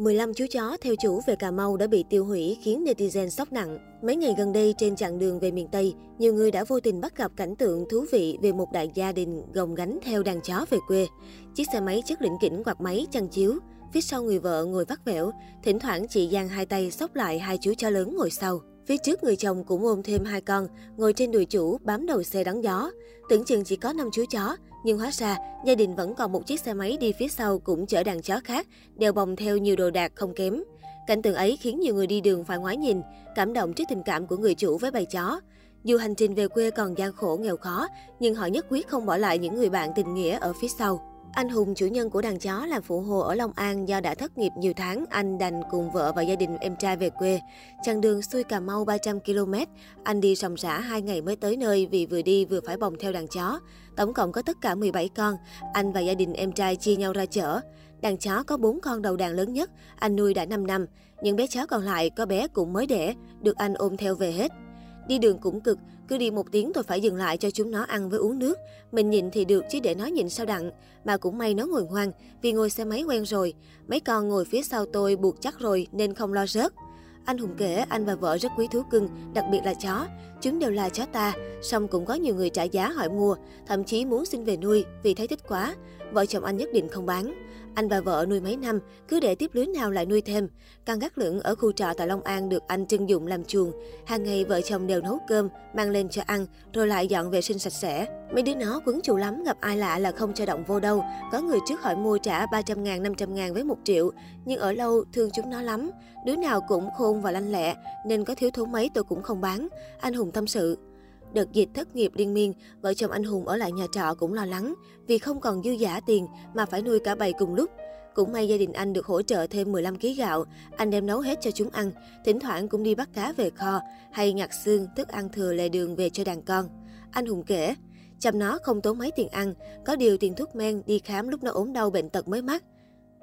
15 chú chó theo chủ về Cà Mau đã bị tiêu hủy khiến netizen sốc nặng. Mấy ngày gần đây trên chặng đường về miền Tây, nhiều người đã vô tình bắt gặp cảnh tượng thú vị về một đại gia đình gồng gánh theo đàn chó về quê. Chiếc xe máy chất lĩnh kỉnh quạt máy chăn chiếu, phía sau người vợ ngồi vắt vẻo, thỉnh thoảng chị giang hai tay xốc lại hai chú chó lớn ngồi sau. Phía trước người chồng cũng ôm thêm hai con, ngồi trên đùi chủ bám đầu xe đón gió. Tưởng chừng chỉ có 5 chú chó, nhưng hóa ra gia đình vẫn còn một chiếc xe máy đi phía sau cũng chở đàn chó khác, đeo bồng theo nhiều đồ đạc không kém. Cảnh tượng ấy khiến nhiều người đi đường phải ngoái nhìn, cảm động trước tình cảm của người chủ với bầy chó. Dù hành trình về quê còn gian khổ nghèo khó, nhưng họ nhất quyết không bỏ lại những người bạn tình nghĩa ở phía sau. Anh Hùng, chủ nhân của đàn chó là phụ hồ ở Long An do đã thất nghiệp nhiều tháng, anh đành cùng vợ và gia đình em trai về quê. Chặng đường xuôi Cà Mau 300 km, anh đi sòng rã 2 ngày mới tới nơi vì vừa đi vừa phải bồng theo đàn chó. Tổng cộng có tất cả 17 con, anh và gia đình em trai chia nhau ra chở. Đàn chó có 4 con đầu đàn lớn nhất, anh nuôi đã 5 năm. Những bé chó còn lại có bé cũng mới đẻ, được anh ôm theo về hết. Đi đường cũng cực, cứ đi một tiếng tôi phải dừng lại cho chúng nó ăn với uống nước. Mình nhịn thì được chứ để nó nhịn sao đặng. Mà cũng may nó ngồi ngoan, vì ngồi xe máy quen rồi. Mấy con ngồi phía sau tôi buộc chắc rồi nên không lo rớt. Anh Hùng kể anh và vợ rất quý thú cưng, đặc biệt là chó. Chúng đều là chó ta, song cũng có nhiều người trả giá hỏi mua, thậm chí muốn xin về nuôi vì thấy thích quá. Vợ chồng anh nhất định không bán. Anh và vợ nuôi mấy năm, cứ để tiếp lưới nào lại nuôi thêm. Căn gác lửng ở khu trọ tại Long An được anh trưng dụng làm chuồng. Hàng ngày vợ chồng đều nấu cơm, mang lên cho ăn, rồi lại dọn vệ sinh sạch sẽ. Mấy đứa nó quấn chủ lắm, gặp ai lạ là không cho động vô đâu. Có người trước hỏi mua trả 300 ngàn, 500 ngàn với 1 triệu. Nhưng ở lâu, thương chúng nó lắm. Đứa nào cũng khôn và lanh lẹ, nên có thiếu thốn mấy tôi cũng không bán. Anh Hùng tâm sự. Đợt dịch thất nghiệp liên miên, vợ chồng anh Hùng ở lại nhà trọ cũng lo lắng vì không còn dư giả tiền mà phải nuôi cả bầy cùng lúc. Cũng may gia đình anh được hỗ trợ thêm 15 kg gạo, anh đem nấu hết cho chúng ăn, thỉnh thoảng cũng đi bắt cá về kho hay nhặt xương, thức ăn thừa lề đường về cho đàn con. Anh Hùng kể, chăm nó không tốn mấy tiền ăn, có điều tiền thuốc men, đi khám lúc nó ốm đau bệnh tật mới mắc.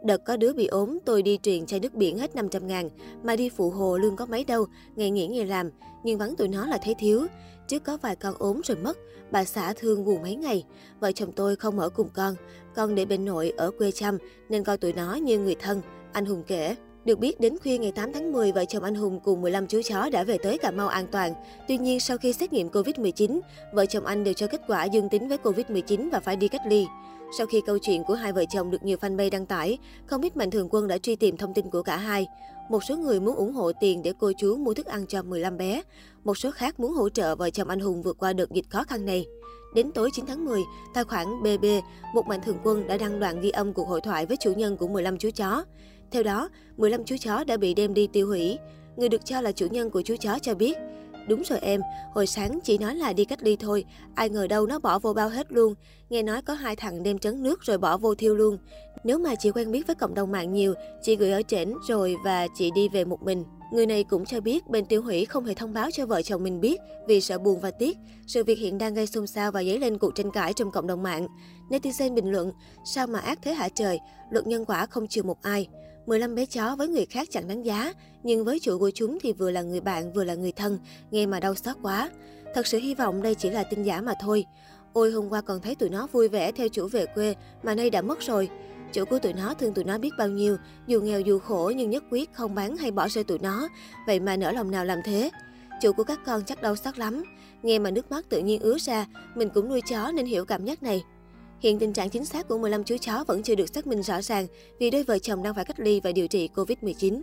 Đợt có đứa bị ốm, tôi đi truyền chai nước biển hết 500 ngàn, mà đi phụ hồ lương có mấy đâu, ngày nghỉ ngày làm, nhưng vắng tụi nó là thấy thiếu. Trước có vài con ốm rồi mất, bà xã thương buồn mấy ngày. Vợ chồng tôi không ở cùng con, con để bên nội ở quê chăm nên coi tụi nó như người thân, anh Hùng kể. Được biết, đến khuya ngày 8 tháng 10, vợ chồng anh Hùng cùng 15 chú chó đã về tới Cà Mau an toàn. Tuy nhiên, sau khi xét nghiệm Covid-19, vợ chồng anh đều cho kết quả dương tính với Covid-19 và phải đi cách ly. Sau khi câu chuyện của hai vợ chồng được nhiều fanpage đăng tải, không ít mạnh thường quân đã truy tìm thông tin của cả hai. Một số người muốn ủng hộ tiền để cô chú mua thức ăn cho 15 bé. Một số khác muốn hỗ trợ vợ chồng anh Hùng vượt qua đợt dịch khó khăn này. Đến tối 9 tháng 10, tài khoản BB, một mạnh thường quân đã đăng đoạn ghi âm cuộc hội thoại với chủ nhân của 15 chú chó. Theo đó, 15 chú chó đã bị đem đi tiêu hủy. Người được cho là chủ nhân của chú chó cho biết, Đúng rồi em, hồi sáng chị nói là đi cách ly thôi, ai ngờ đâu nó bỏ vô bao hết luôn. Nghe nói có hai thằng đem trấn nước rồi bỏ vô thiêu luôn. Nếu mà chị quen biết với cộng đồng mạng nhiều, chị gửi ở trển rồi và chị đi về một mình. Người này cũng cho biết bên tiêu hủy không hề thông báo cho vợ chồng mình biết vì sợ buồn và tiếc. Sự việc hiện đang gây xôn xao và dấy lên cuộc tranh cãi trong cộng đồng mạng. Netizen bình luận, sao mà ác thế hả trời, luật nhân quả không chừa một ai. 15 bé chó với người khác chẳng đáng giá, nhưng với chủ của chúng thì vừa là người bạn vừa là người thân, nghe mà đau xót quá. Thật sự hy vọng đây chỉ là tin giả mà thôi. Ôi hôm qua còn thấy tụi nó vui vẻ theo chủ về quê mà nay đã mất rồi. Chủ của tụi nó thương tụi nó biết bao nhiêu, dù nghèo dù khổ nhưng nhất quyết không bán hay bỏ rơi tụi nó, vậy mà nỡ lòng nào làm thế. Chủ của các con chắc đau xót lắm, nghe mà nước mắt tự nhiên ứa ra, mình cũng nuôi chó nên hiểu cảm giác này. Hiện tình trạng chính xác của 15 chú chó vẫn chưa được xác minh rõ ràng vì đôi vợ chồng đang phải cách ly và điều trị Covid-19.